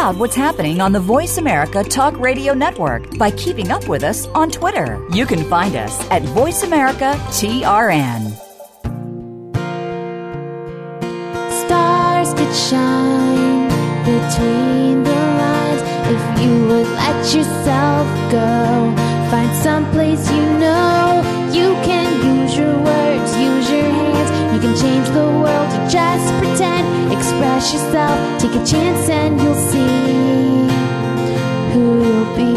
out what's happening on the Voice America Talk Radio Network by keeping up with us on Twitter. You can find us at Voice America TRN. Stars could shine between the lines if you would let yourself go. Find someplace you know you can can change the world or just pretend. Express yourself, take a chance, and you'll see who you'll be.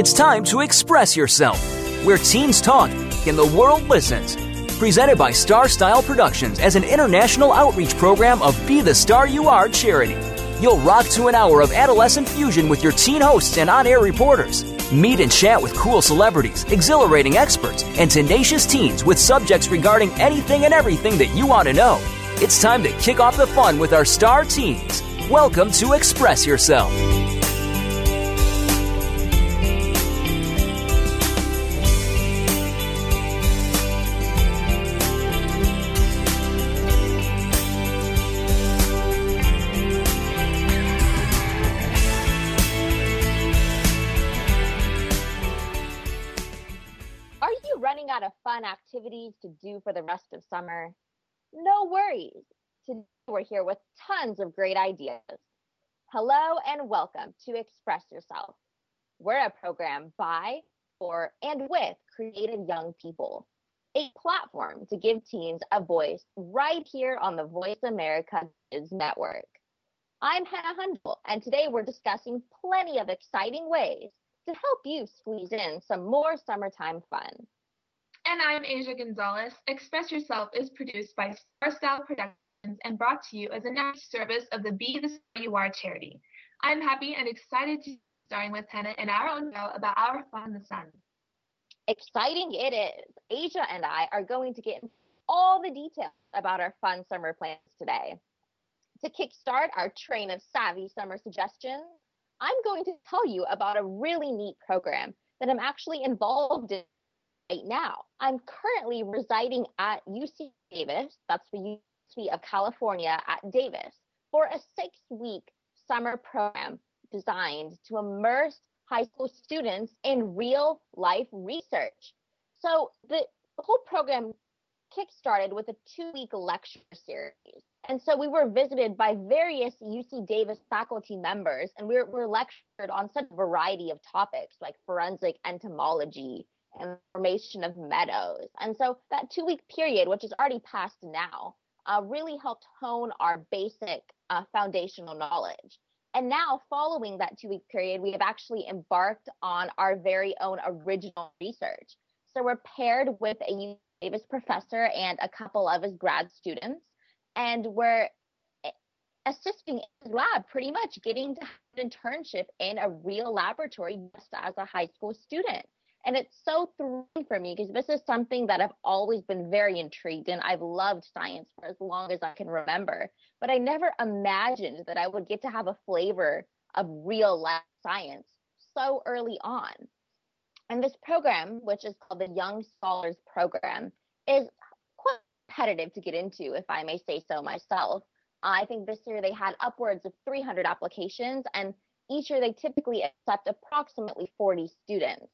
It's time to express yourself, where teens talk and the world listens. Presented by Star Style Productions as an international outreach program of Be the Star You Are charity. You'll rock to an hour of adolescent fusion with your teen hosts and on air reporters. Meet and chat with cool celebrities, exhilarating experts, and tenacious teens with subjects regarding anything and everything that you want to know. It's time to kick off the fun with our star teens. Welcome to Express Yourself. Do for the rest of summer? No worries. Today we're here with tons of great ideas. Hello and welcome to Express Yourself. We're a program by, for, and with creative young people, a platform to give teens a voice right here on the Voice America Kids Network. I'm Hannah Hundle, and today we're discussing plenty of exciting ways to help you squeeze in some more summertime fun. And I'm Asia Gonzalez. Express Yourself is produced by Star Style Productions and brought to you as a national service of the Be the Star You Are charity. I'm happy and excited to be starring with Hannah in our own show about our fun in the sun. Exciting it is. Asia and I are going to get all the details about our fun summer plans today. To kickstart our train of savvy summer suggestions, I'm going to tell you about a really neat program that I'm actually involved in right now. I'm currently residing at UC Davis, that's the University of California at Davis, for a six week summer program designed to immerse high school students in real life research. So the, whole program kickstarted with a two week lecture series. And so we were visited by various UC Davis faculty members, and we were, were lectured on such a variety of topics like forensic entomology and formation of meadows. And so that two week period, which is already past now, uh, really helped hone our basic uh, foundational knowledge. And now, following that two week period, we have actually embarked on our very own original research. So we're paired with a UC Davis professor and a couple of his grad students and we're assisting in his lab pretty much getting to have an internship in a real laboratory just as a high school student and it's so thrilling for me because this is something that I've always been very intrigued in. I've loved science for as long as I can remember, but I never imagined that I would get to have a flavor of real life science so early on. And this program, which is called the Young Scholars Program, is quite competitive to get into, if I may say so myself. I think this year they had upwards of 300 applications, and each year they typically accept approximately 40 students.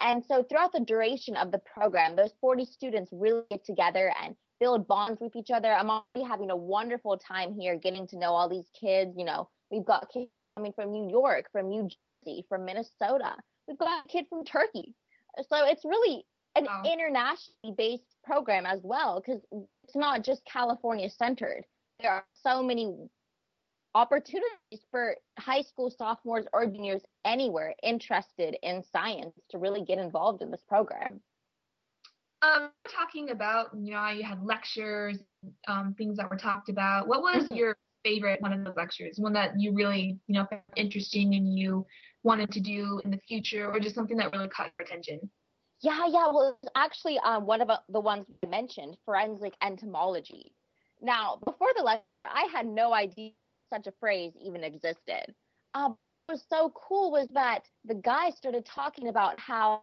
And so throughout the duration of the program, those 40 students really get together and build bonds with each other. I'm already having a wonderful time here getting to know all these kids. You know, we've got kids coming from New York, from New Jersey, from Minnesota. We've got a kid from Turkey. So it's really an Wow. internationally based program as well, because it's not just California centered. There are so many opportunities for high school sophomores or juniors anywhere interested in science to really get involved in this program. Um, talking about, you know, how you had lectures, um, things that were talked about. What was Mhm. your favorite one of those lectures? One that you really, you know, found interesting and you wanted to do in the future, or just something that really caught your attention? Yeah, yeah. Well, it's actually um, one of uh, the ones we mentioned, forensic entomology. Now, before the lecture, I had no idea such a phrase even existed. Um, what was so cool was that the guy started talking about how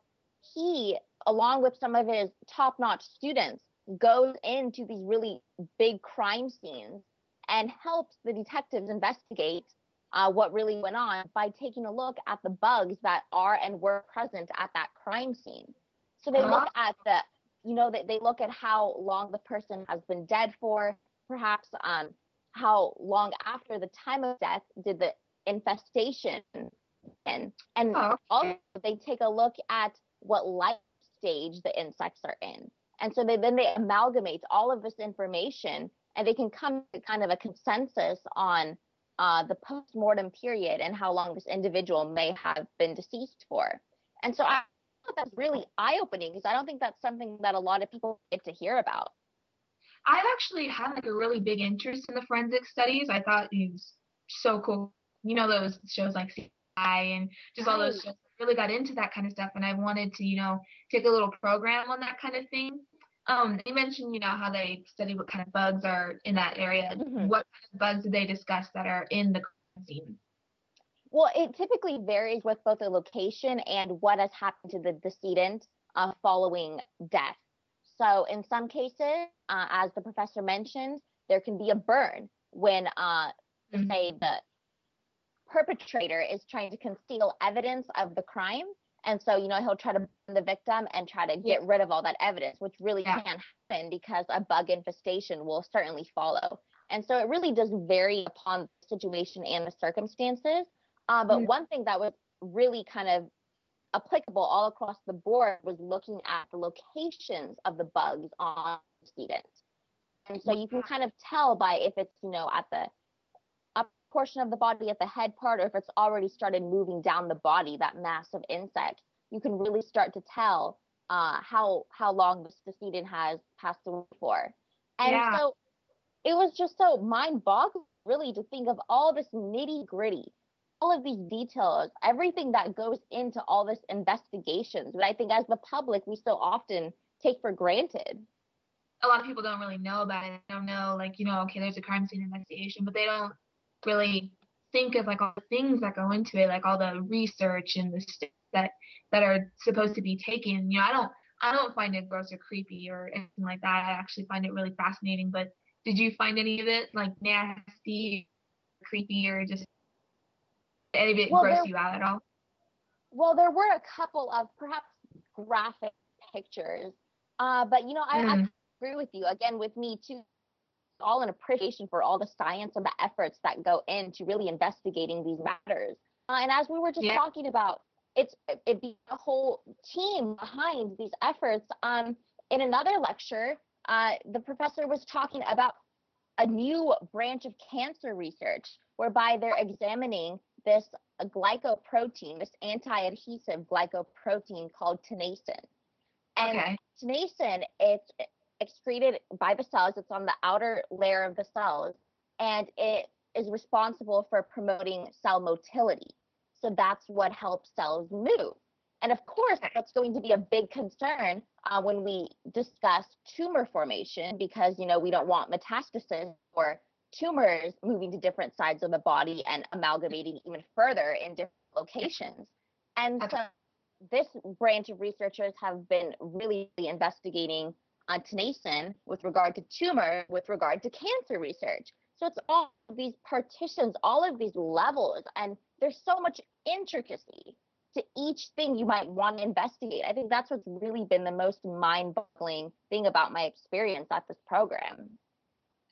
he, along with some of his top-notch students, goes into these really big crime scenes and helps the detectives investigate uh, what really went on by taking a look at the bugs that are and were present at that crime scene. So they look at the, you know, they, they look at how long the person has been dead for, perhaps um, how long after the time of death did the infestation and and Oh, okay. also they take a look at what life stage the insects are in. And so they then they amalgamate all of this information and they can come to kind of a consensus on uh, the post-mortem period and how long this individual may have been deceased for. And so i thought that's really eye-opening because i don't think that's something that a lot of people get to hear about I've actually had like a really big interest in the forensic studies. I thought it was so cool. You know those shows like CSI and just all those shows. I really got into that kind of stuff, and I wanted to, you know, take a little program on that kind of thing. Um, they mentioned, you know, how they study what kind of bugs are in that area. Mhm. What kind of bugs do they discuss that are in the crime scene? Well, it typically varies with both the location and what has happened to the decedent uh, following death. So, in some cases, uh, as the professor mentioned, there can be a burn when, uh, Mhm. say, the perpetrator is trying to conceal evidence of the crime. And so, you know, he'll try to burn the victim and try to get rid of all that evidence, which really Yeah. can happen because a bug infestation will certainly follow. And so it really does vary upon the situation and the circumstances. Uh, but Mhm. one thing that was really kind of applicable all across the board was looking at the locations of the bugs on the student. And so you can kind of tell by if it's, you know, at the upper portion of the body at the head part or if it's already started moving down the body, that mass of insect, you can really start to tell uh, how how long the student has passed away for. And Yeah. so it was just so mind-boggling really to think of all this nitty-gritty, all of these details, everything that goes into all this investigations. But I think as the public, we so often take for granted. a lot of people don't really know about it. They don't know, like, you know, okay, there's a crime scene investigation, but they don't really think of like all the things that go into it, like all the research and the steps that that are supposed to be taken. You know, I don't I don't find it gross or creepy or anything like that. I actually find it really fascinating. But did you find any of it like nasty, creepy, or just any of it Well, gross there- you out at all? Well, there were a couple of perhaps graphic pictures, uh, but you know, I, I Mm. agree with you. Again, with me too, all an appreciation for all the science and the efforts that go into really investigating these matters. Uh, and as we were just Yeah. talking about, it's it be a whole team behind these efforts. Um, in another lecture, uh, the professor was talking about a new branch of cancer research whereby they're examining this glycoprotein, this anti-adhesive glycoprotein called tenascin. And Okay. tenascin, it's excreted by the cells. It's on the outer layer of the cells, and it is responsible for promoting cell motility. So that's what helps cells move. And of course, that's going to be a big concern uh, when we discuss tumor formation because you know we don't want metastasis or tumors moving to different sides of the body and amalgamating even further in different locations. And Okay. so this branch of researchers have been really investigating on tenascin with regard to tumor, with regard to cancer research. So it's all these partitions, all of these levels, and there's so much intricacy to each thing you might want to investigate. I think that's what's really been the most mind-boggling thing about my experience at this program.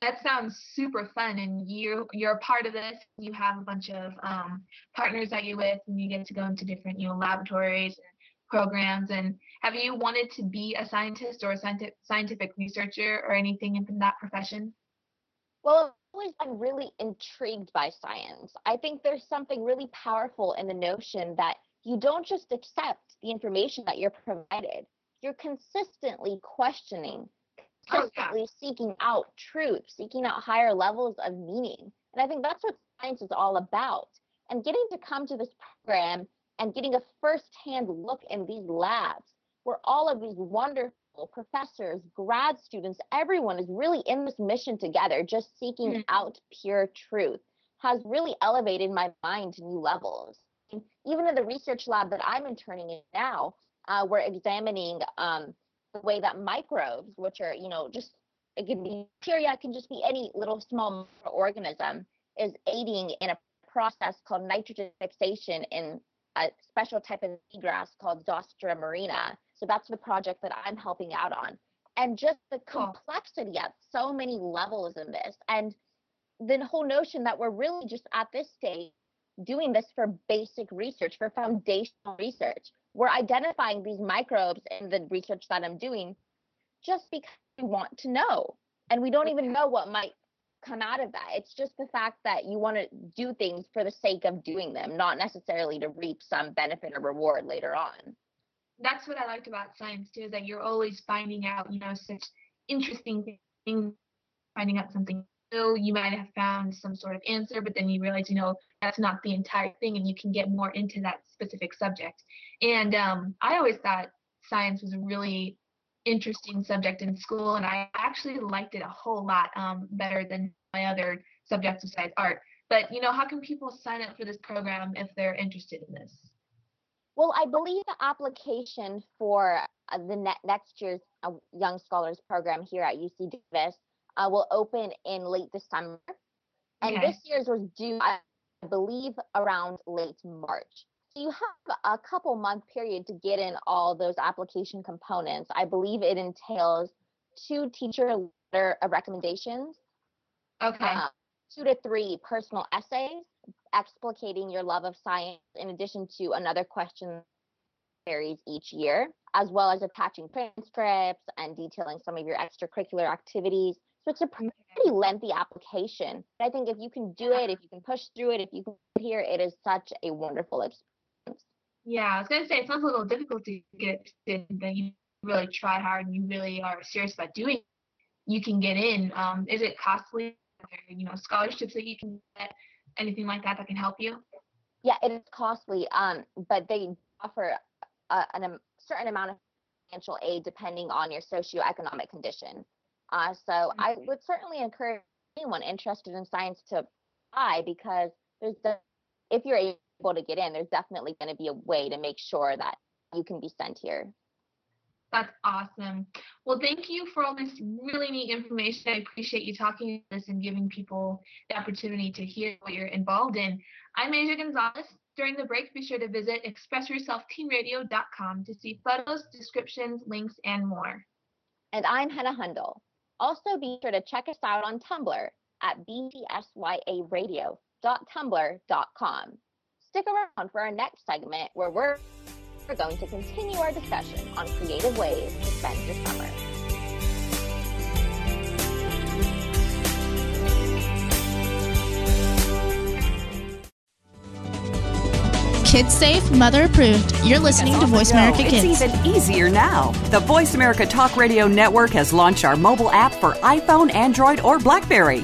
That sounds super fun, and you you're a part of this. You have a bunch of um, partners that you're with, and you get to go into different you know laboratories and programs. And have you wanted to be a scientist or a scientific scientific researcher or anything in that profession? Well, I've always been really intrigued by science. I think there's something really powerful in the notion that you don't just accept the information that you're provided, you're consistently questioning, Yeah. seeking out truth, seeking out higher levels of meaning. And I think that's what science is all about. And getting to come to this program and getting a first-hand look in these labs where all of these wonderful professors, grad students, everyone is really in this mission together, just seeking Mhm. out pure truth, has really elevated my mind to new levels. And even in the research lab that I'm interning in now, uh, we're examining um, way that microbes, which are, you know, just it can be bacteria, it can just be any little small organism, is aiding in a process called nitrogen fixation in a special type of seagrass called Zostera marina. So that's the project that I'm helping out on. And just the hmm. complexity at so many levels in this. And the whole notion that we're really just at this stage doing this for basic research, for foundational research. We're identifying these microbes in the research that I'm doing just because we want to know. And we don't even know what might come out of that. It's just the fact that you want to do things for the sake of doing them, not necessarily to reap some benefit or reward later on. That's what I liked about science too, is that you're always finding out, you know, such interesting things, finding out something. You might have found some sort of answer, but then you realize, you know, that's not the entire thing, and you can get more into that specific subject. And um, I always thought science was a really interesting subject in school, and I actually liked it a whole lot um, better than my other subjects besides art. But you know, how can people sign up for this program if they're interested in this? Well, I believe the application for uh, the ne- next year's uh, Young Scholars program here at UC Davis uh, will open in late December, and Okay. this year's was due, I believe, around late March. So you have a couple month period to get in all those application components. I believe it entails two teacher letter of recommendations, Okay. uh, two to three personal essays explicating your love of science, in addition to another question varies each year, as well as attaching transcripts and detailing some of your extracurricular activities. So it's a pretty lengthy application. But I think if you can do it, if you can push through it, if you can get here, it is such a wonderful experience. Yeah, I was gonna say it sounds a little difficult to get in, but you really try hard and you really are serious about doing. it, You can get in. Um, is it costly? Are you know, scholarships that you can get? Anything like that that can help you? Yeah, it is costly, um, but they offer a, an, am- certain amount of financial aid depending on your socioeconomic condition. Uh, so I would certainly encourage anyone interested in science to apply because there's the, if you're able to get in, there's definitely going to be a way to make sure that you can be sent here. That's awesome. Well, thank you for all this really neat information. I appreciate you talking this and giving people the opportunity to hear what you're involved in. I'm Asia Gonzalez. During the break, be sure to visit expressyourselfteenradio.com to see photos, descriptions, links, and more. And I'm Hannah Hundle. Also, be sure to check us out on Tumblr at btsyaradio.tumblr.com. Stick around for our next segment where we're, we're going to continue our discussion on creative ways to spend your summer. Kids safe, mother approved. You're listening to Voice America Kids. It's even easier now. The Voice America Talk Radio Network has launched our mobile app for iPhone, Android, or Blackberry.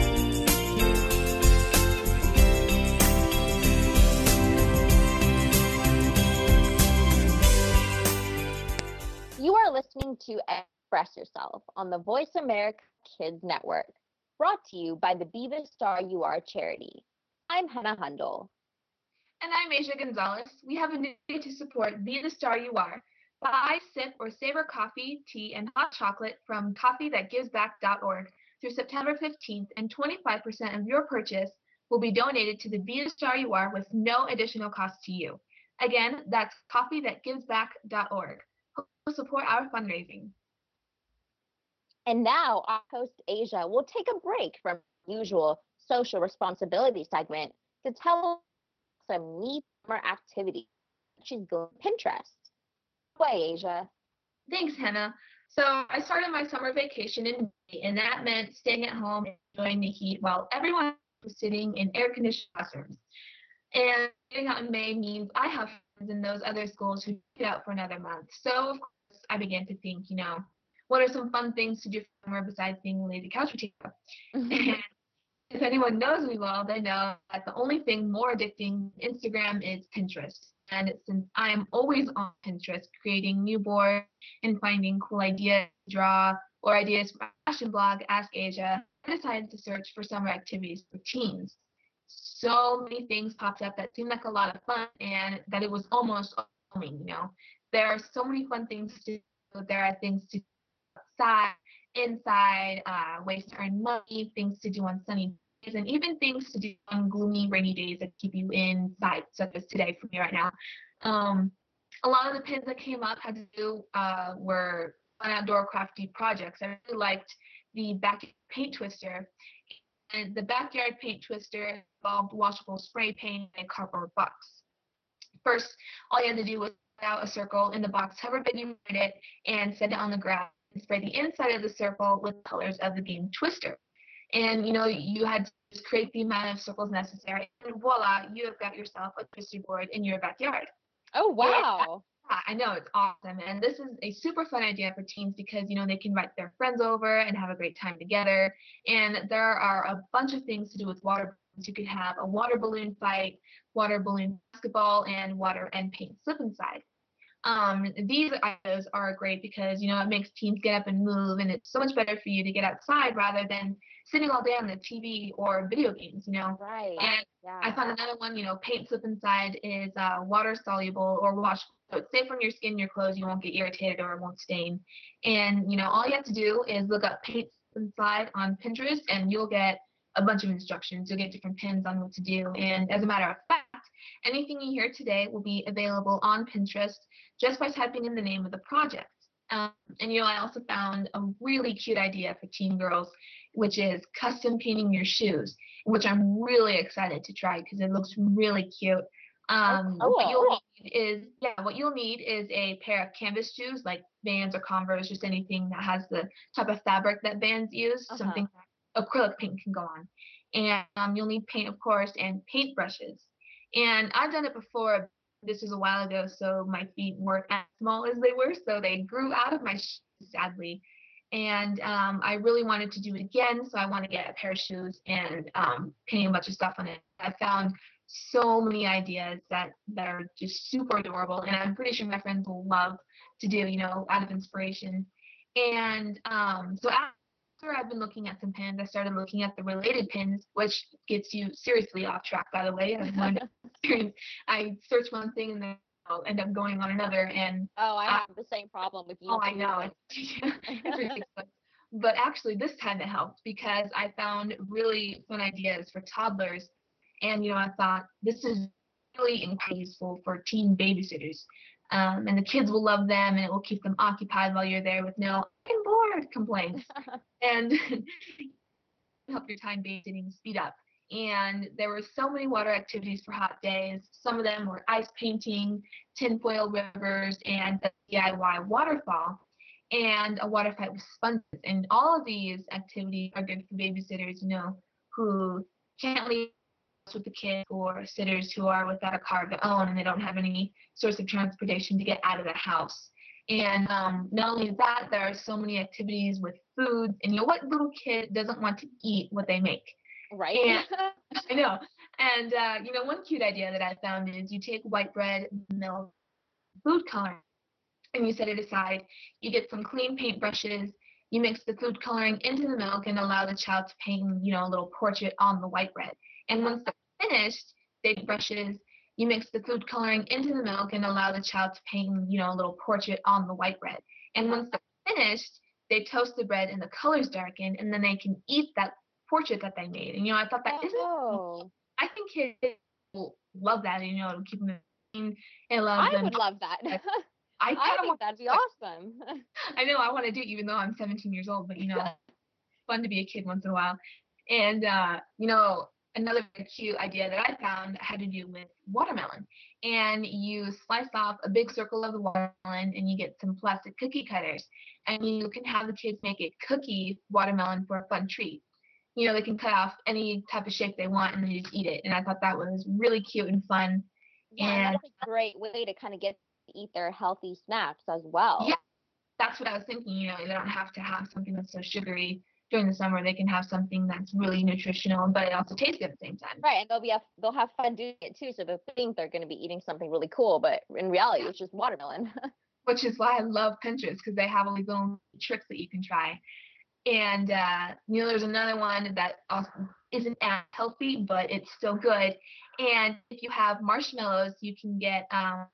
To Express Yourself on the Voice America Kids Network, brought to you by the Be the Star You Are charity. I'm Hannah Hundle. And I'm Asia Gonzalez. We have a new way to support Be the Star You Are. Buy, sip, or savor coffee, tea, and hot chocolate from coffeethatgivesback.org through September 15th, and 25% of your purchase will be donated to the Be the Star You Are with no additional cost to you. Again, that's coffeethatgivesback.org. Support our fundraising. And now our host Asia will take a break from usual social responsibility segment to tell some neat summer activity. She's going to Pinterest. Way, Asia. Thanks, Hannah. So I started my summer vacation in May, and that meant staying at home and enjoying the heat while everyone was sitting in air-conditioned classrooms. And getting out in May means I have in those other schools who get out for another month. So of course I began to think, you know, what are some fun things to do for summer besides being a lazy couch potato? Mm-hmm. and if anyone knows me well, they know that the only thing more addicting Instagram is Pinterest. And since I'm always on Pinterest, creating new boards and finding cool ideas to draw or ideas for my fashion blog, Ask Asia, I decided to search for summer activities for teens. So many things popped up that seemed like a lot of fun and that it was almost overwhelming, you know. There are so many fun things to do. There are things to do outside, inside, uh, ways to earn money, things to do on sunny days, and even things to do on gloomy, rainy days that keep you inside, such as today for me right now. Um, a lot of the pins that came up had to do uh, were fun outdoor crafty projects. I really liked the back paint twister. And the backyard paint twister involved washable spray paint and a cardboard box. First, all you had to do was cut out a circle in the box, however big you wanted it, and set it on the ground and spray the inside of the circle with colors of the game Twister. And you know, you had to just create the amount of circles necessary, and voila, you have got yourself a twister board in your backyard. Oh wow. I know it's awesome, and this is a super fun idea for teens because you know they can invite their friends over and have a great time together. And there are a bunch of things to do with water. balloons. You could have a water balloon fight, water balloon basketball, and water and paint Slip 'N Slide. Um, these ideas are great because you know it makes teens get up and move, and it's so much better for you to get outside rather than sitting all day on the TV or video games. You know, Right. and yeah. I found another one, you know, paint Slip 'N Slide is uh, water soluble or wash. So it's safe on your skin, your clothes, you won't get irritated or it won't stain. And, you know, all you have to do is look up paint Slip 'N Slide on Pinterest and you'll get a bunch of instructions. You'll get different pins on what to do. And as a matter of fact, anything you hear today will be available on Pinterest just by typing in the name of the project. Um, and you know, I also found a really cute idea for teen girls, which is custom painting your shoes, which I'm really excited to try because it looks really cute. Um, What you'll need is yeah, what you'll need is a pair of canvas shoes like Vans or Converse, just anything that has the type of fabric that Vans use, Uh-huh. something acrylic paint can go on. And um, you'll need paint, of course, and paint brushes. And I've done it before. This was a while ago, so my feet weren't as small as they were, so they grew out of my shoes, sadly. And um, I really wanted to do it again, so I want to get a pair of shoes and um, paint a bunch of stuff on it. I found so many ideas that that are just super adorable, and I'm pretty sure my friends will love to do, you know, out of inspiration. And um, so after I've been looking at some pins, I started looking at the related pins, which gets you seriously off track, by the way. I've learned experience. I search one thing and then I'll end up going on another, and Oh, I have the same problem with you. Oh, I know. It's, it's ridiculous. But actually, this time it helped because I found really fun ideas for toddlers. And, you know, I thought this is really useful for teen babysitters. Um, and the kids will love them and it will keep them occupied while you're there with no I'm bored complaints. and help your time babysitting speed up. And there were so many water activities for hot days. Some of them were ice painting, tinfoil rivers, and the DIY waterfall, and a water fight with sponges. And all of these activities are good for babysitters, you know, who can't leave with the kids or sitters who are without a car of their own and they don't have any source of transportation to get out of the house. And um, not only that, there are so many activities with foods. And you know what little kid doesn't want to eat what they make? Right. And, I know. And uh, you know, one cute idea that I found is you take white bread, milk, food coloring, and you set it aside. You get some clean paint brushes. You mix the food coloring into the milk and allow the child to paint, you know, a little portrait on the white bread. And once they're finished, they brushes. You mix the food coloring into the milk and allow the child to paint, you know, a little portrait on the white bread. And once they're finished, they toast the bread and the colors darken, and then they can eat that portrait that they made. And you know, I thought that isn't. Oh, I think kids will love that. You know, it'll keep them and allow I them. would love that. I I think want. that'd be awesome. I know I want to do it, even though I'm 17 years old. But you know, fun to be a kid once in a while. And uh, you know, another cute idea that I found had to do with watermelon. And you slice off a big circle of the watermelon, and you get some plastic cookie cutters, and you can have the kids make a cookie watermelon for a fun treat. You know, they can cut off any type of shape they want, and then you just eat it. And I thought that was really cute and fun. yeah, And- that's a great way to kind of get to eat their healthy snacks as well. Yeah. That's what I was thinking. You know, they don't have to have something that's so sugary during the summer. They can have something that's really nutritional, but it also tastes good at the same time. Right, and they'll be a, they'll have fun doing it too. So they'll think they're going to be eating something really cool, but in reality, it's just watermelon. which is why I love Pinterest because they have all these little tricks that you can try. And uh, you know, there's another one that also isn't as healthy, but it's still good. And if you have marshmallows, you can get um,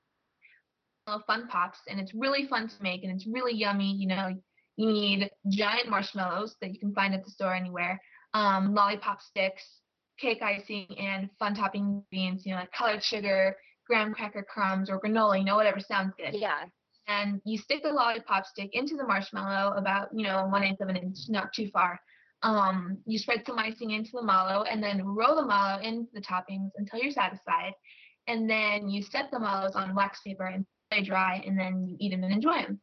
fun pops, and it's really fun to make, and it's really yummy. You know, you need giant marshmallows that you can find at the store anywhere, um, lollipop sticks, cake icing, and fun topping ingredients. You know, like colored sugar, graham cracker crumbs, or granola. You know, whatever sounds good yeah, and you stick the lollipop stick into the marshmallow about you know one eighth of an inch, not too far. Um, you spread some icing into the mallow and then roll the mallow into the toppings until you're satisfied, and then you set the mallows on wax paper and they dry, and then you eat them and enjoy them.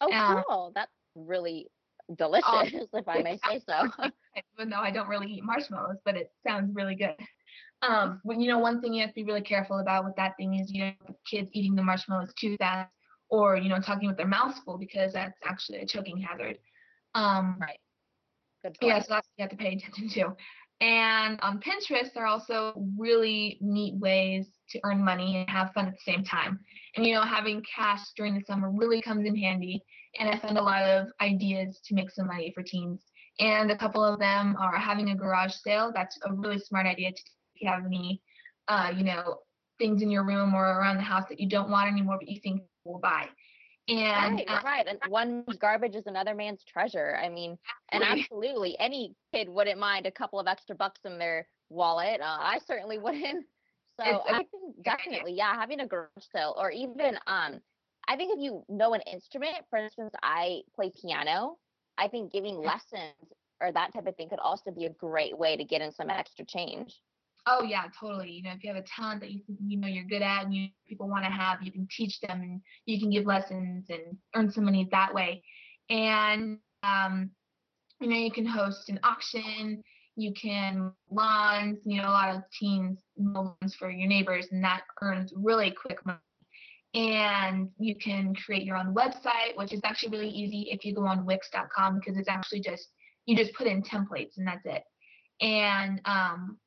oh Um, cool, that's really delicious, if I may say so. Even though I don't really eat marshmallows, but it sounds really good. Um, you know, one thing you have to be really careful about with that thing is you know kids eating the marshmallows too fast, or you know talking with their mouths full because that's actually a choking hazard. Um, right. Good point. Yeah, so that's what you have to pay attention to. And on Pinterest, there are also really neat ways to earn money and have fun at the same time. And you know, having cash during the summer really comes in handy. And I found a lot of ideas to make some money for teens. And a couple of them are having a garage sale. That's a really smart idea to if you have any, uh, you know, things in your room or around the house that you don't want anymore, but you think will buy. And right, uh, right. And one garbage is another man's treasure. I mean, and Absolutely. any kid wouldn't mind a couple of extra bucks in their wallet. Uh, I certainly wouldn't. So a I think definitely, yeah, having a garage sale or even um, I think if you know an instrument, for instance, I play piano. I think giving lessons or that type of thing could also be a great way to get in some extra change. Oh yeah, totally. You know, if you have a talent that you you know you're good at and you people want to have, you can teach them and you can give lessons and earn some money that way. And um, you know, you can host an auction, you can lawns, you know, a lot of teens lawns for your neighbors and that earns really quick money. And you can create your own website, which is actually really easy if you go on Wix.com because it's actually just you just put in templates and that's it. And um,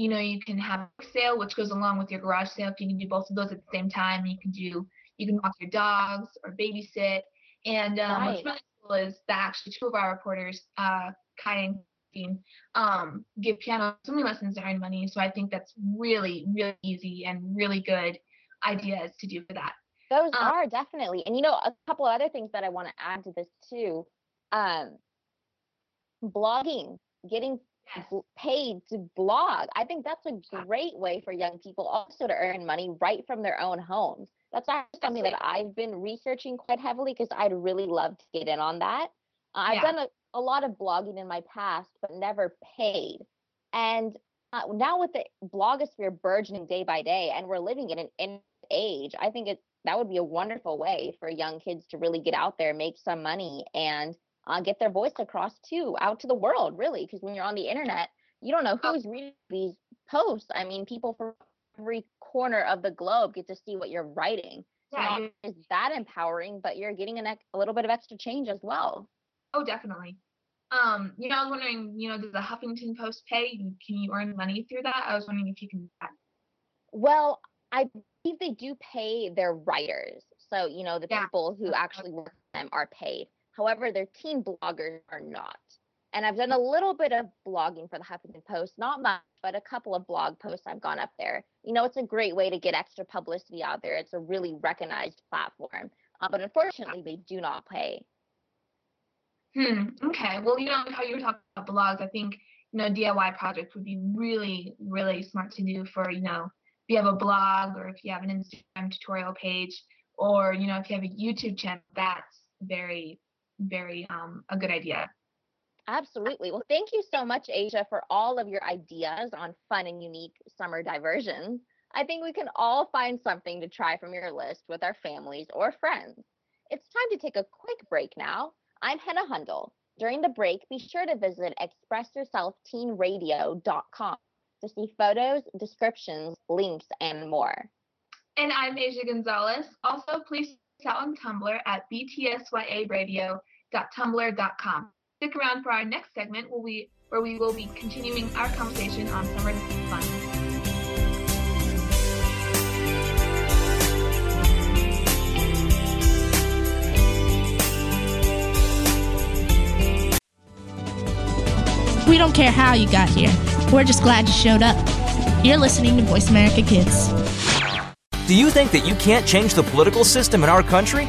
you know, you can have a sale, which goes along with your garage sale. If you can do both of those at the same time, you can do, you can walk your dogs or babysit. And um, what's really cool is that actually two of our reporters, uh, Kai and Christine, um, give piano swimming lessons to earn money. So I think that's really, really easy and really good ideas to do for that. Those Um, are definitely, and you know, a couple of other things that I want to add to this too. Um, blogging, getting paid to blog. I think that's a great way for young people also to earn money right from their own homes. That's actually something that I've been researching quite heavily because I'd really love to get in on that. Uh, I've Yeah. done a, a lot of blogging in my past, but never paid. And uh, now with the blogosphere burgeoning day by day, and we're living in an in age, I think it that would be a wonderful way for young kids to really get out there, make some money, and uh, get their voice across too, out to the world, really. Because when you're on the internet, you don't know who's reading these posts. I mean, people from every corner of the globe get to see what you're writing. So Yeah, not is that empowering, but you're getting ex- a little bit of extra change as well. Oh, definitely. Um, you know, I was wondering, you know, does the Huffington Post pay? Can you earn money through that? I was wondering if you can. Well, I believe they do pay their writers. So, you know, the Yeah. people who actually work them are paid. However, their teen bloggers are not. And I've done a little bit of blogging for the Huffington Post, not much, but a couple of blog posts I've gone up there. You know, it's a great way to get extra publicity out there. It's a really recognized platform. Uh, but unfortunately, they do not pay. Hmm. Okay. Well, you know how you were talking about blogs. I think you know DIY project would be really, really smart to do for you know if you have a blog or if you have an Instagram tutorial page or you know if you have a YouTube channel. That's very, very um a good idea. Absolutely. Well, thank you so much, Asia, for all of your ideas on fun and unique summer diversions. I think we can all find something to try from your list with our families or friends. It's time to take a quick break now. I'm Hannah Hundle. During the break, be sure to visit expressyourselfteenradio.com to see photos, descriptions, links, and more. And I'm Asia Gonzalez. Also, please out on Tumblr at btsyaradio.tumblr.com. Stick around for our next segment where we where we will be continuing our conversation on summer fun. We don't care how you got here. We're just glad you showed up. You're listening to Voice America Kids. Do you think that you can't change the political system in our country?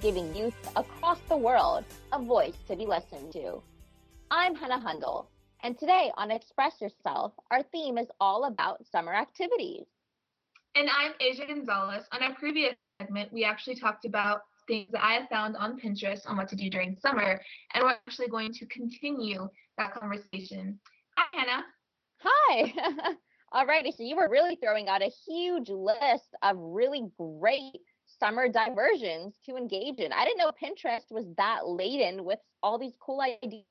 giving youth across the world a voice to be listened to. I'm Hannah Hundle, and today on Express Yourself, our theme is all about summer activities. And I'm Asia Gonzalez. On our previous segment, we actually talked about things that I have found on Pinterest on what to do during summer, and we're actually going to continue that conversation. Hi, Hannah. Hi. Alrighty, so you were really throwing out a huge list of really great summer diversions to engage in. I didn't know Pinterest was that laden with all these cool ideas.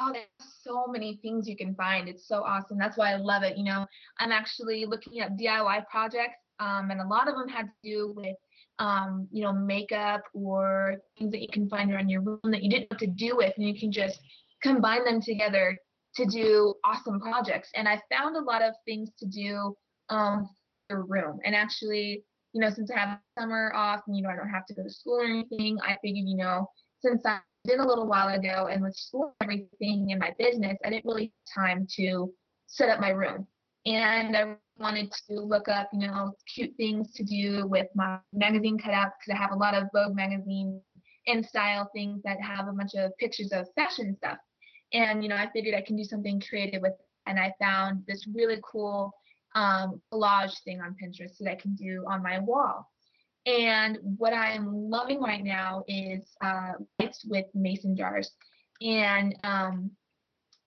Oh, there's so many things you can find. It's so awesome. That's why I love it. You know, I'm actually looking at DIY projects, um, and a lot of them had to do with, um, you know, makeup or things that you can find around your room that you didn't have to do with, and you can just combine them together to do awesome projects. And I found a lot of things to do um, your room. And actually, you know, since I have summer off and, you know, I don't have to go to school or anything, I figured, you know, since I did a little while ago and with school and everything in my business, I didn't really have time to set up my room. And I wanted to look up, you know, cute things to do with my magazine cutouts because I have a lot of Vogue magazine and style things that have a bunch of pictures of fashion stuff. And, you know, I figured I can do something creative with and I found this really cool um, collage thing on Pinterest that I can do on my wall. And what I'm loving right now is uh, lights with mason jars. And um,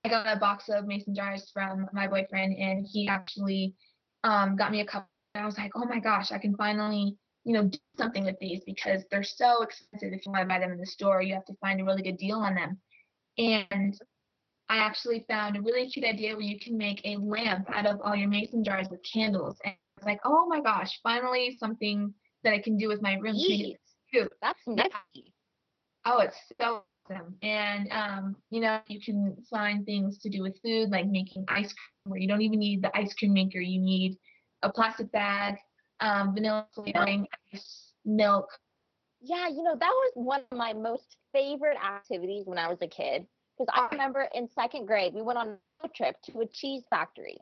I got a box of mason jars from my boyfriend, and he actually um, got me a couple. And I was like, oh my gosh, I can finally, you know, do something with these because they're so expensive. If you want to buy them in the store, you have to find a really good deal on them. And I actually found a really cute idea where you can make a lamp out of all your mason jars with candles. And I was like, oh my gosh, finally something that I can do with my room. Cute. That's nifty. Oh, it's so awesome. And um, you know, you can find things to do with food, like making ice cream, where you don't even need the ice cream maker. You need a plastic bag, um, vanilla flavoring, ice, milk. Yeah, you know, that was one of my most favorite activities when I was a kid because I remember in second grade, we went on a trip to a cheese factory.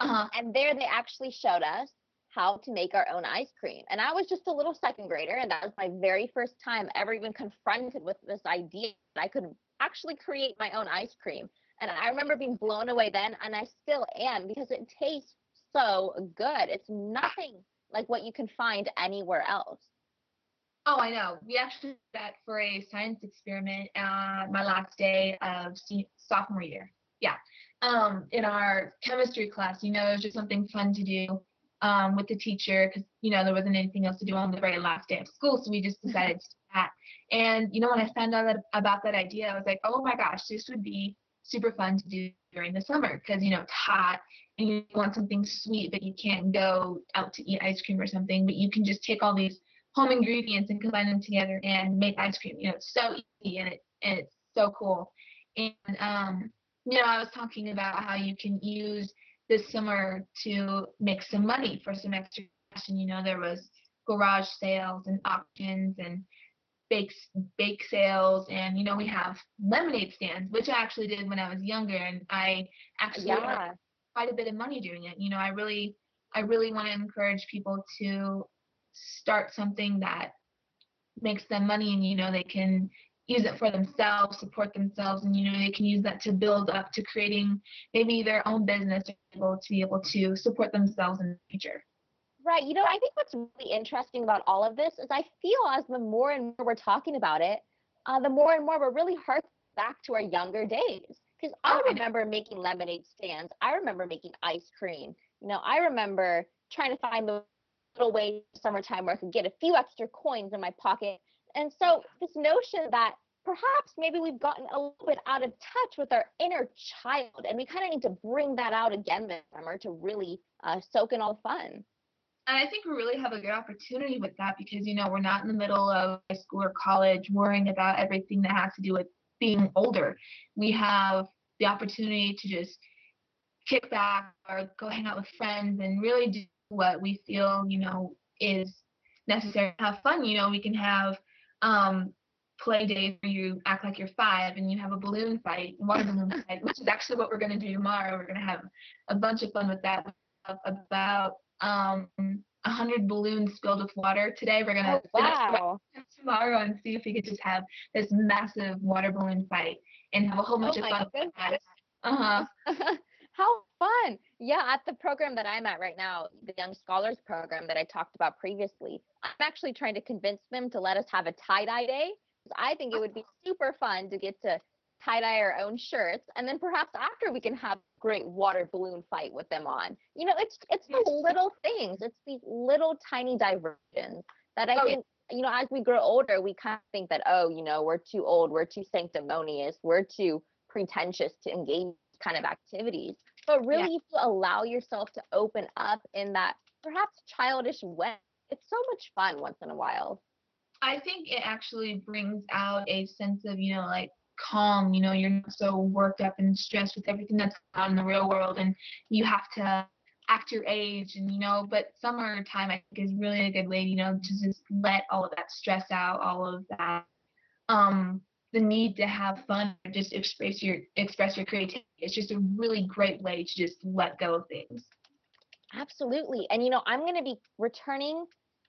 Uh-huh. And there they actually showed us how to make our own ice cream. And I was just a little second grader, and that was my very first time ever even confronted with this idea that I could actually create my own ice cream. And I remember being blown away then, and I still am because it tastes so good. It's nothing like what you can find anywhere else. Oh, I know. We actually did that for a science experiment uh, my last day of sophomore year. Yeah. Um, in our chemistry class, you know, it was just something fun to do um, with the teacher because, you know, there wasn't anything else to do on the very last day of school. So we just decided to do that. And, you know, when I found out that, about that idea, I was like, oh my gosh, this would be super fun to do during the summer because, you know, it's hot and you want something sweet, but you can't go out to eat ice cream or something, but you can just take all these home ingredients and combine them together and make ice cream. You know, it's so easy and it and it's so cool. And um, you know, I was talking about how you can use this summer to make some money for some extra cash. And you know, there was garage sales and auctions and bake bake sales and you know we have lemonade stands which i actually did when i was younger and i actually Yeah. quite a bit of money doing it you know i really i really want to encourage people to start something that makes them money and you know they can use it for themselves support themselves and you know they can use that to build up to creating maybe their own business to be able to be able to support themselves in the future Right. You know, I think what's really interesting about all of this is I feel as the more and more we're talking about it, uh, the more and more we're really harking back to our younger days. Because I Oh, remember making lemonade stands. I remember making ice cream. You know, I remember trying to find the little way summertime where I could get a few extra coins in my pocket. And so this notion that perhaps maybe we've gotten a little bit out of touch with our inner child, and we kind of need to bring that out again this summer to really uh, soak in all the fun. And I think we really have a good opportunity with that because, you know, we're not in the middle of high school or college worrying about everything that has to do with being older. We have the opportunity to just kick back or go hang out with friends and really do what we feel, you know, is necessary. Have fun, you know, we can have um play days where you act like you're five and you have a balloon fight, water balloon fight, which is actually what we're gonna do tomorrow. We're gonna have a bunch of fun with that about um a hundred balloons filled with water. Today we're gonna Oh, wow. tomorrow and see if we could just have this massive water balloon fight and have a whole bunch Oh of fun. with that. goodness. Uh-huh. How fun. Yeah, at the program that I'm at right now, the Young Scholars program that I talked about previously, I'm actually trying to convince them to let us have a tie dye day. I think it would be ah. super fun to get to tie dye our own shirts. And then perhaps after we can have a great water balloon fight with them on. You know, it's it's the little things, it's these little tiny diversions that I Oh, think you know, as we grow older, we kind of think that, oh, you know, we're too old, we're too sanctimonious, we're too pretentious to engage kind of activities. But really, if you allow yourself to open up in that perhaps childish way, it's so much fun once in a while. I think it actually brings out a sense of, you know, like calm, you know, you're not so worked up and stressed with everything that's going on in the real world and you have to act your age and you know but summertime i think is really a good way you know to just let all of that stress out all of that um the need to have fun just express your express your creativity it's just a really great way to just let go of things absolutely and you know i'm going to be returning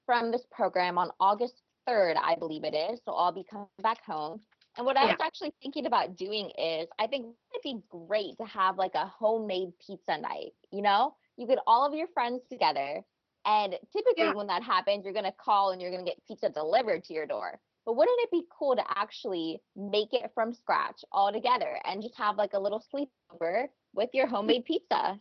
from this program on august 3rd i believe it is so i'll be coming back home and what I was actually thinking about doing is I think it'd be great to have like a homemade pizza night, you know? You get all of your friends together and typically yeah. when that happens, you're gonna call and you're gonna get pizza delivered to your door. But wouldn't it be cool to actually make it from scratch all together and just have like a little sleepover with your homemade pizza?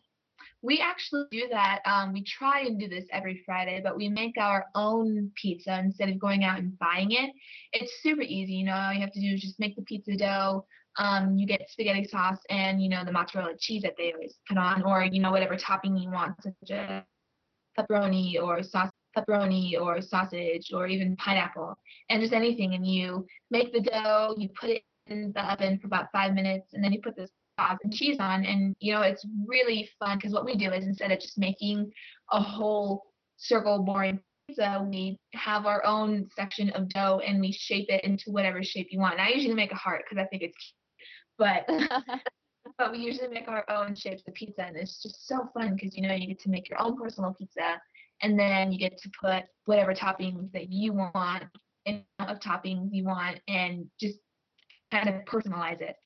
We actually do that. Um, we try and do this every Friday, but we make our own pizza instead of going out and buying it. It's super easy. You know, all you have to do is just make the pizza dough. Um, you get spaghetti sauce and you know the mozzarella cheese that they always put on, or you know whatever topping you want, such as pepperoni or sauce pepperoni or sausage or even pineapple and just anything and you make the dough you put it in the oven for about five minutes and then you put this sauce and cheese on. And, you know, it's really fun because what we do is instead of just making a whole circle boring pizza, we have our own section of dough and we shape it into whatever shape you want. And I usually make a heart because I think it's cute. But but we usually make our own shapes of pizza and it's just so fun because you know you get to make your own personal pizza and then you get to put whatever toppings that you want and of toppings you want and just kind of personalize it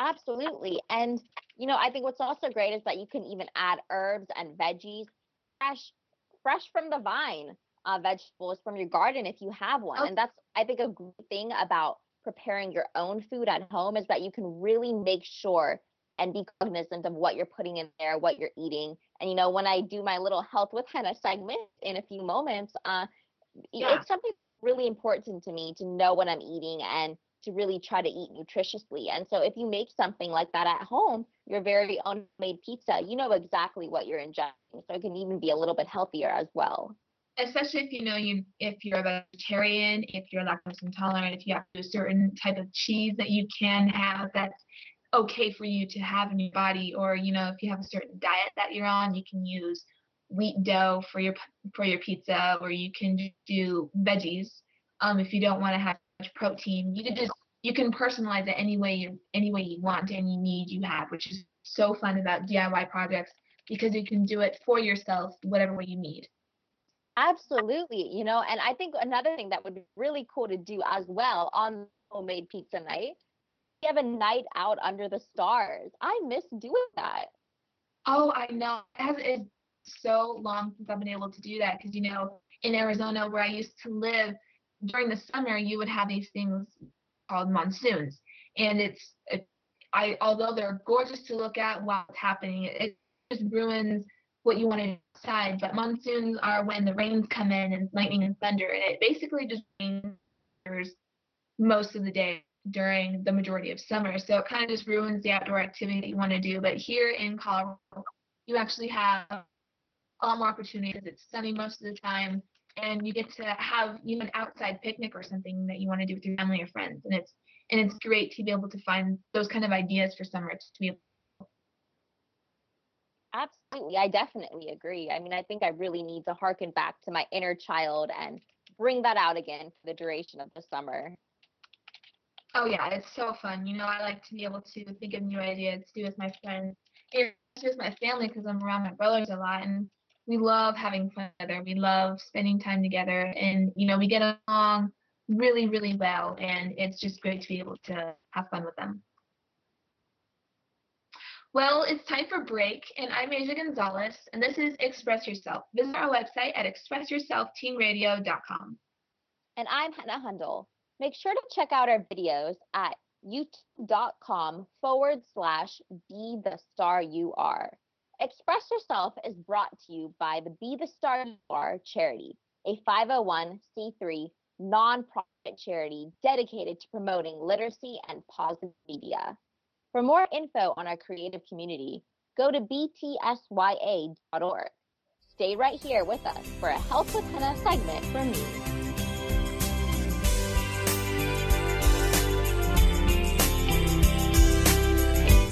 Absolutely. And, you know, I think what's also great is that you can even add herbs and veggies, fresh, fresh from the vine, uh, vegetables from your garden if you have one. Oh. And that's, I think, a great thing about preparing your own food at home is that you can really make sure and be cognizant of what you're putting in there, what you're eating. And, you know, when I do my little health with Hannah segment in a few moments, uh, yeah. it's something really important to me to know what I'm eating and to really try to eat nutritiously. And so if you make something like that at home, your very own made pizza, you know exactly what you're ingesting. So it can even be a little bit healthier as well. Especially if you know you if you're a vegetarian, if you're lactose intolerant, if you have a certain type of cheese that you can have that's okay for you to have in your body, or you know if you have a certain diet that you're on, you can use wheat dough for your for your pizza, or you can do veggies um, if you don't want to have much protein. You can just you can personalize it any way you any way you want, any need you have, which is so fun about DIY projects because you can do it for yourself, whatever way you need. Absolutely, you know, and I think another thing that would be really cool to do as well on homemade pizza night, have a night out under the stars. I miss doing that. Oh, I know. It has it's so long since I've been able to do that because you know, in Arizona where I used to live, during the summer you would have these things called monsoons and it's it, i although they're gorgeous to look at while it's happening it, just ruins what you want to outside but monsoons are when the rains come in and lightning and thunder and it basically just rains most of the day during the majority of summer so it kind of just ruins the outdoor activity that you want to do but here in colorado you actually have a lot more opportunities it's sunny most of the time and you get to have you know an outside picnic or something that you want to do with your family or friends and it's and it's great to be able to find those kind of ideas for summer to be able Absolutely. I definitely agree. I mean, I think I really need to harken back to my inner child and bring that out again for the duration of the summer. Oh yeah, it's so fun. You know, I like to be able to think of new ideas to do with my friends, and with my family because I'm around my brothers a lot, and we love having fun together. We love spending time together, and you know, we get along really, really well, and it's just great to be able to have fun with them. Well, it's time for break, and I'm Asia Gonzalez, and this is Express Yourself. Visit our website at expressyourselfteenradio.com. And I'm Hannah Hundle. Make sure to check out our videos at youtube.com forward slash be the star you are. Express Yourself is brought to you by the Be the Star You Are charity, a 501c3 nonprofit charity dedicated to promoting literacy and positive media. For more info on our creative community, go to btsya.org. Stay right here with us for a Health with Hannah segment from me.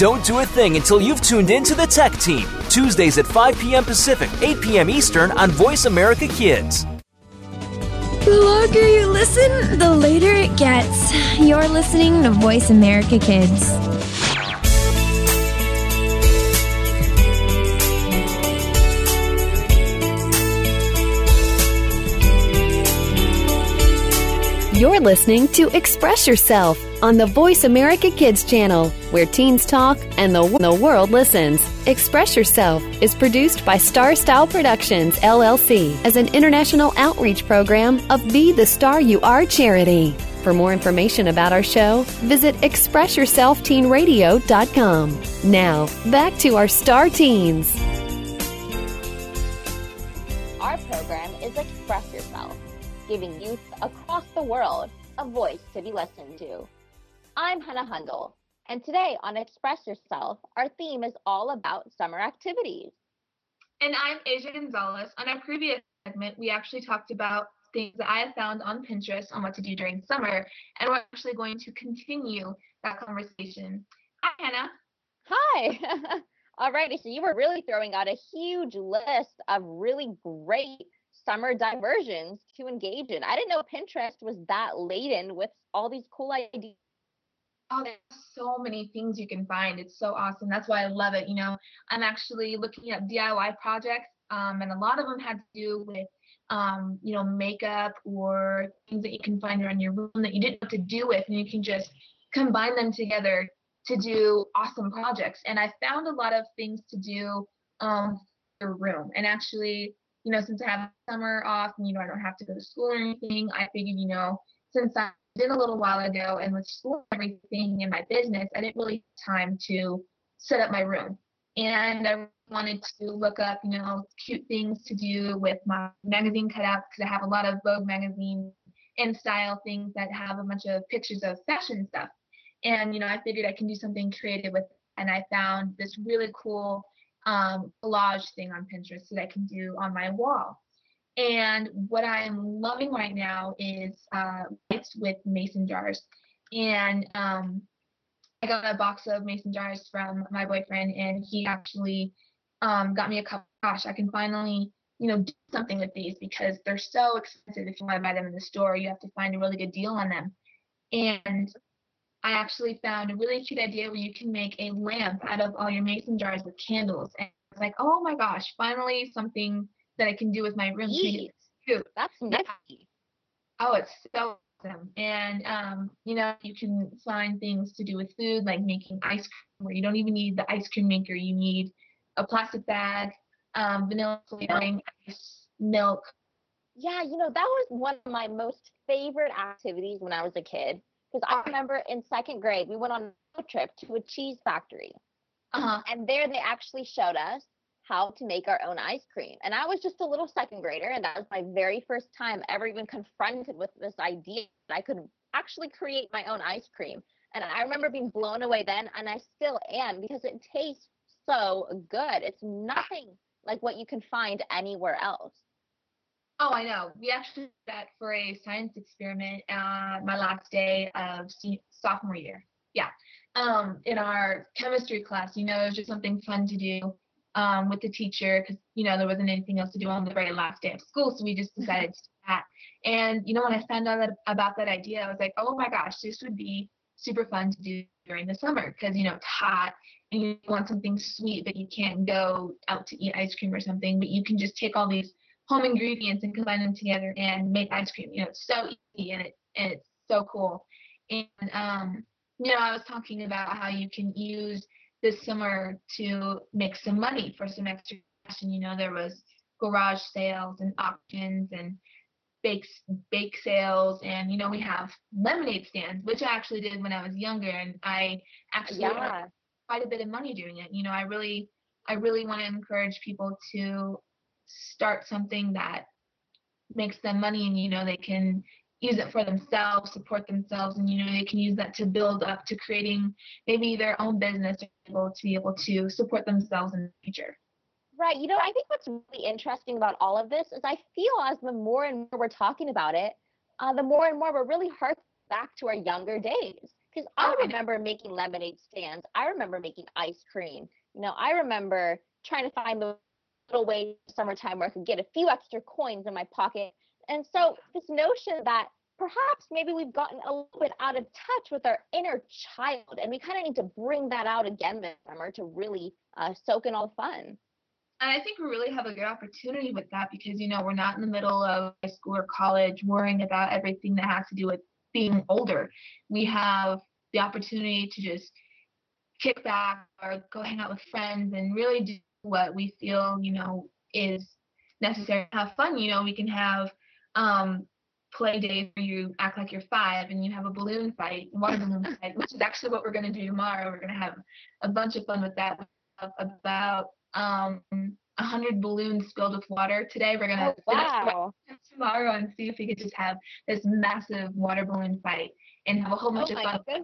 Don't do a thing until you've tuned in to the Tech Team, Tuesdays at 5 p.m. Pacific, 8 p.m. Eastern on Voice America Kids. The longer you listen, the later it gets. You're listening to Voice America Kids. You're listening to Express Yourself on the Voice America Kids channel, where teens talk and the, the world listens. Express Yourself is produced by Star Style Productions, LLC, as an international outreach program of Be the Star You Are charity. For more information about our show, visit ExpressYourselfTeenRadio.com. Now, back to our Star Teens. Our program is Express Yourself, giving youth across the world a voice to be listened to. I'm Hannah Hundle, and today on Express Yourself, our theme is all about summer activities. And I'm Asia Gonzalez. On our previous segment, we actually talked about things that I have found on Pinterest on what to do during summer, and we're actually going to continue that conversation. Hi, Hannah. Hi. Alrighty, so you were really throwing out a huge list of really great summer diversions to engage in. I didn't know Pinterest was that laden with all these cool ideas. Oh, there's so many things you can find. It's so awesome. That's why I love it. You know, I'm actually looking at DIY projects, um, and a lot of them had to do with, um, you know, makeup or things that you can find around your room that you didn't have to do with, and you can just combine them together to do awesome projects. And I found a lot of things to do um, your room. And actually, you know, since I have summer off and, you know, I don't have to go to school or anything, I figured, you know, since I did a little while ago and with school and everything in my business, I didn't really have time to set up my room. And I wanted to look up, you know, cute things to do with my magazine cutouts because I have a lot of Vogue magazine and style things that have a bunch of pictures of fashion stuff. And, you know, I figured I can do something creative with it. And I found this really cool um, collage thing on Pinterest that I can do on my wall. And what I'm loving right now is uh, with mason jars. And um, I got a box of mason jars from my boyfriend, and he actually um, got me a couple. Gosh, I can finally, you know, do something with these because they're so expensive. If you want to buy them in the store, you have to find a really good deal on them. And I actually found a really cute idea where you can make a lamp out of all your mason jars with candles. And it's like, oh my gosh, finally something that I can do with my room. Eat. Cute. That's nifty. Oh, it's so awesome. And um, you know, you can find things to do with food, like making ice cream, where you don't even need the ice cream maker. You need a plastic bag, um, vanilla flavoring, ice, milk. Yeah, you know, that was one of my most favorite activities when I was a kid. Because I remember in second grade, we went on a trip to a cheese factory. Uh-huh. And there they actually showed us how to make our own ice cream. And I was just a little second grader, and that was my very first time ever even confronted with this idea that I could actually create my own ice cream. And I remember being blown away then, and I still am because it tastes so good. It's nothing like what you can find anywhere else. Oh, I know. We actually did that for a science experiment uh, my last day of sophomore year. Yeah. Um, in our chemistry class, you know, it was just something fun to do um, with the teacher because, you know, there wasn't anything else to do on the very last day of school. So we just decided to do that. And, you know, when I found out that, about that idea, I was like, oh my gosh, this would be super fun to do during the summer because, you know, it's hot and you want something sweet, but you can't go out to eat ice cream or something. But you can just take all these home ingredients and combine them together and make ice cream. You know, it's so easy and it and it's so cool. And um, you know, I was talking about how you can use this summer to make some money for some extra cash. And you know, there was garage sales and auctions and bake bake sales and you know we have lemonade stands which i actually did when i was younger and i actually Yeah. quite a bit of money doing it you know i really i really want to encourage people to start something that makes them money and you know they can use it for themselves support themselves and you know they can use that to build up to creating maybe their own business to be able to be able to support themselves in the future Right. You know, I think what's really interesting about all of this is I feel as the more and more we're talking about it, uh, the more and more we're really harking back to our younger days. Because I remember making lemonade stands. I remember making ice cream. You know, I remember trying to find the little way summertime where I could get a few extra coins in my pocket. And so this notion that perhaps maybe we've gotten a little bit out of touch with our inner child, and we kind of need to bring that out again this summer to really uh, soak in all the fun. And I think we really have a good opportunity with that because, you know, we're not in the middle of high school or college worrying about everything that has to do with being older. We have the opportunity to just kick back or go hang out with friends and really do what we feel, you know, is necessary have fun. You know, we can have um, play day where you act like you're five and you have a balloon fight, water balloon fight, which is actually what we're going to do tomorrow. We're going to have a bunch of fun with that. About um, 100 balloons filled with water. Today we're gonna Oh, wow. tomorrow and see if we could just have this massive water balloon fight and have a whole bunch Oh of fun.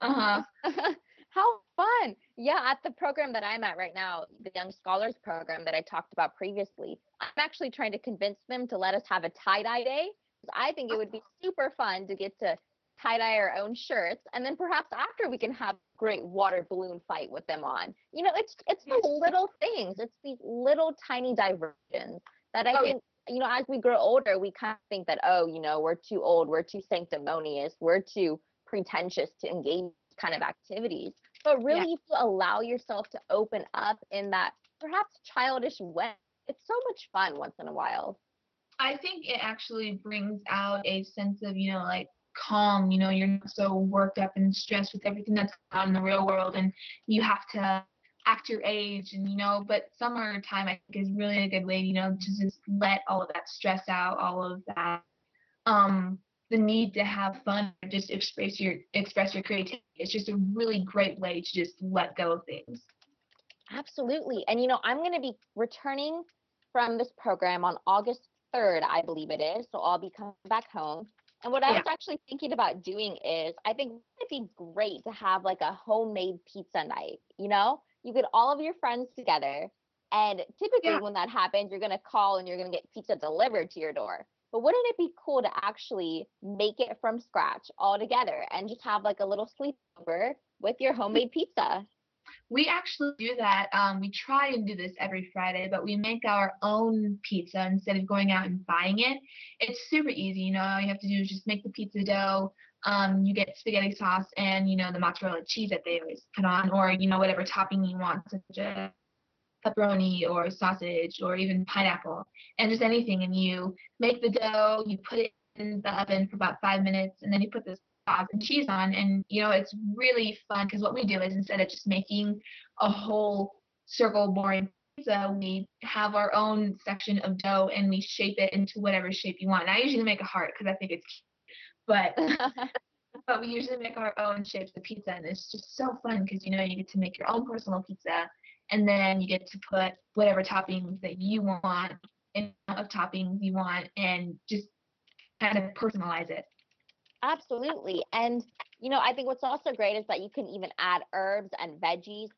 Uh huh. How fun. Yeah, at the program that I'm at right now, the Young Scholars program that I talked about previously, I'm actually trying to convince them to let us have a tie-dye day. 'cause I think it would be super fun to get to tie-dye our own shirts and then perhaps after we can have a great water balloon fight with them on. You know, it's it's the little things. It's these little tiny diversions that I Oh, yeah. think you know, as we grow older, we kind of think that, oh, you know, we're too old, we're too sanctimonious, we're too pretentious to engage kind of activities. But really, if you allow yourself to open up in that perhaps childish way, it's so much fun once in a while. I think it actually brings out a sense of, you know, like calm, you know, you're not so worked up and stressed with everything that's going on in the real world and you have to act your age and you know, but summertime I think is really a good way, you know, to just let all of that stress out, all of that um the need to have fun or just express your express your creativity. It's just a really great way to just let go of things. Absolutely. And you know, I'm going to be returning from this program on August 3rd, I believe it is. So I'll be coming back home. And what I was actually thinking about doing is I think it'd be great to have like a homemade pizza night, you know? You get all of your friends together and typically Yeah. when that happens, you're going to call and you're going to get pizza delivered to your door. But wouldn't it be cool to actually make it from scratch all together and just have like a little sleepover with your homemade pizza? We actually do that. Um, we try and do this every Friday, but we make our own pizza instead of going out and buying it. It's super easy. You know, all you have to do is just make the pizza dough. Um, you get spaghetti sauce and you know the mozzarella cheese that they always put on, or you know whatever topping you want, such as pepperoni or sausage or even pineapple, and just anything. And you make the dough, you put it in the oven for about five minutes, and then you put this sauce and cheese on. And you know it's really fun because what we do is instead of just making a whole circle boring pizza, we have our own section of dough and we shape it into whatever shape you want. And I usually make a heart because I think it's cute, but but we usually make our own shapes of pizza and it's just so fun because you know you get to make your own personal pizza and then you get to put whatever toppings that you want and of toppings you want and just kind of personalize it Absolutely. And, you know, I think what's also great is that you can even add herbs and veggies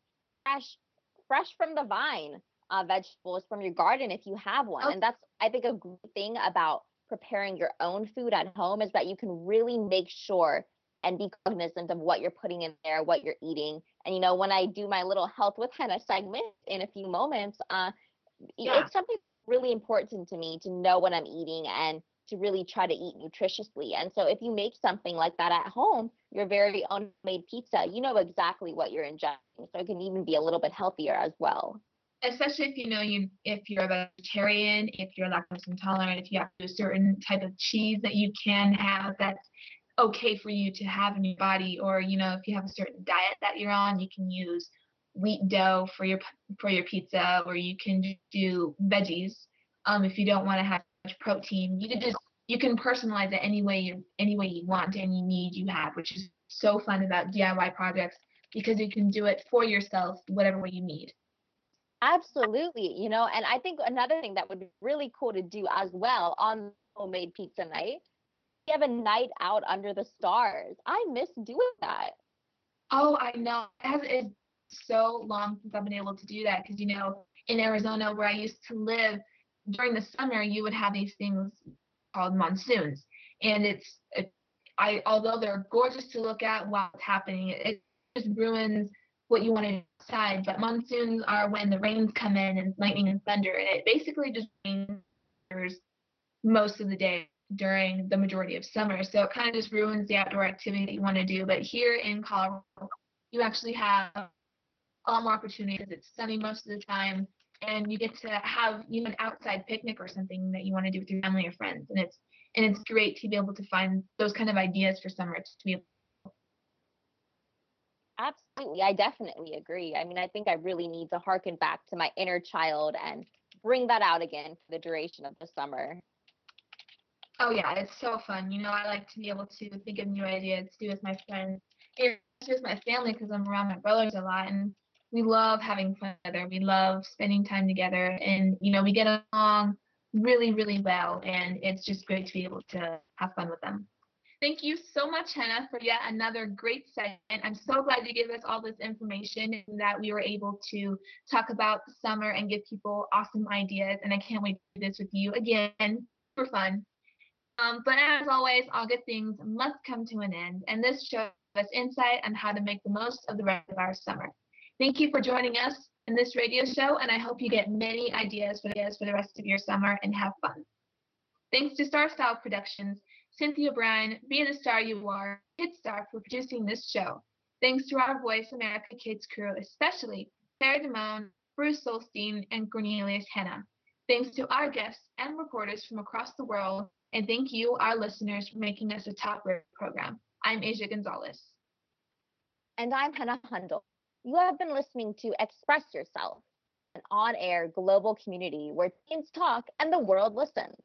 fresh, fresh from the vine, uh, vegetables from your garden if you have one. Oh. And that's, I think, a great thing about preparing your own food at home is that you can really make sure and be cognizant of what you're putting in there, what you're eating. And, you know, when I do my little health with Hannah segment in a few moments, uh, Yeah. it's something really important to me to know what I'm eating and to really try to eat nutritiously. And so if you make something like that at home, your very own made pizza, you know exactly what you're ingesting. So it can even be a little bit healthier as well. especially if you know you if you're a vegetarian, if you're lactose intolerant, if you have a certain type of cheese that you can have that's okay for you to have in your body, or you know if you have a certain diet that you're on, you can use wheat dough for your for your pizza, or you can do veggies. Um, if you don't want to have much protein, you can just you can personalize it any way you any way you want, any need you have, which is so fun about DIY projects because you can do it for yourself, whatever way you need. Absolutely. You know, and I think another thing that would be really cool to do as well on homemade pizza night, have a night out under the stars. I miss doing that. Oh, I know. It's so long since I've been able to do that because you know, in Arizona where I used to live, during the summer you would have these things called monsoons, and it's it, I although they're gorgeous to look at while it's happening, it, it just ruins what you want outside. But monsoons are when the rains come in and lightning and thunder, and it basically just rains most of the day during the majority of summer. So it kind of just ruins the outdoor activity that you want to do. But here in Colorado, you actually have a lot more opportunities. It's sunny most of the time, and you get to have you know an outside picnic or something that you want to do with your family or friends. And it's and it's great to be able to find those kind of ideas for summer to be able Absolutely. I definitely agree. I mean, I think I really need to harken back to my inner child and bring that out again for the duration of the summer. Oh yeah, it's so fun. You know, I like to be able to think of new ideas do with my friends, and with my family because I'm around my brothers a lot, and we love having fun together. We love spending time together, and you know, we get along really, really well, and it's just great to be able to have fun with them. Thank you so much, Hannah, for yet another great segment. I'm so glad you gave us all this information and that we were able to talk about summer and give people awesome ideas. And I can't wait to do this with you again. Super fun. Um, but as always, all good things must come to an end, and this shows us insight on how to make the most of the rest of our summer. Thank you for joining us in this radio show, and I hope you get many ideas for, ideas for the rest of your summer and have fun. Thanks to Star Style Productions, Cynthia Brian, Be the Star You Are, Kid Star for producing this show. Thanks to our Voice America Kids crew, especially Sarah Damone, Bruce Solstein, and Cornelius Henna. Thanks to our guests and reporters from across the world, and thank you, our listeners, for making us a top rated program. I'm Asia Gonzalez. And I'm Hannah Hundle. You have been listening to Express Yourself, an on air global community where teens talk and the world listens.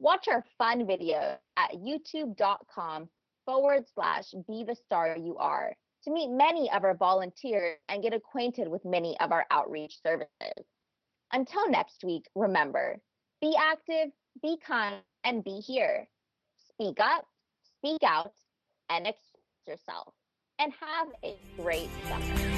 Watch our fun video at youtube.com forward slash be the star you are to meet many of our volunteers and get acquainted with many of our outreach services. Until next week, remember be active, be kind, and be here. Speak up, speak out, and express yourself. And have a great summer.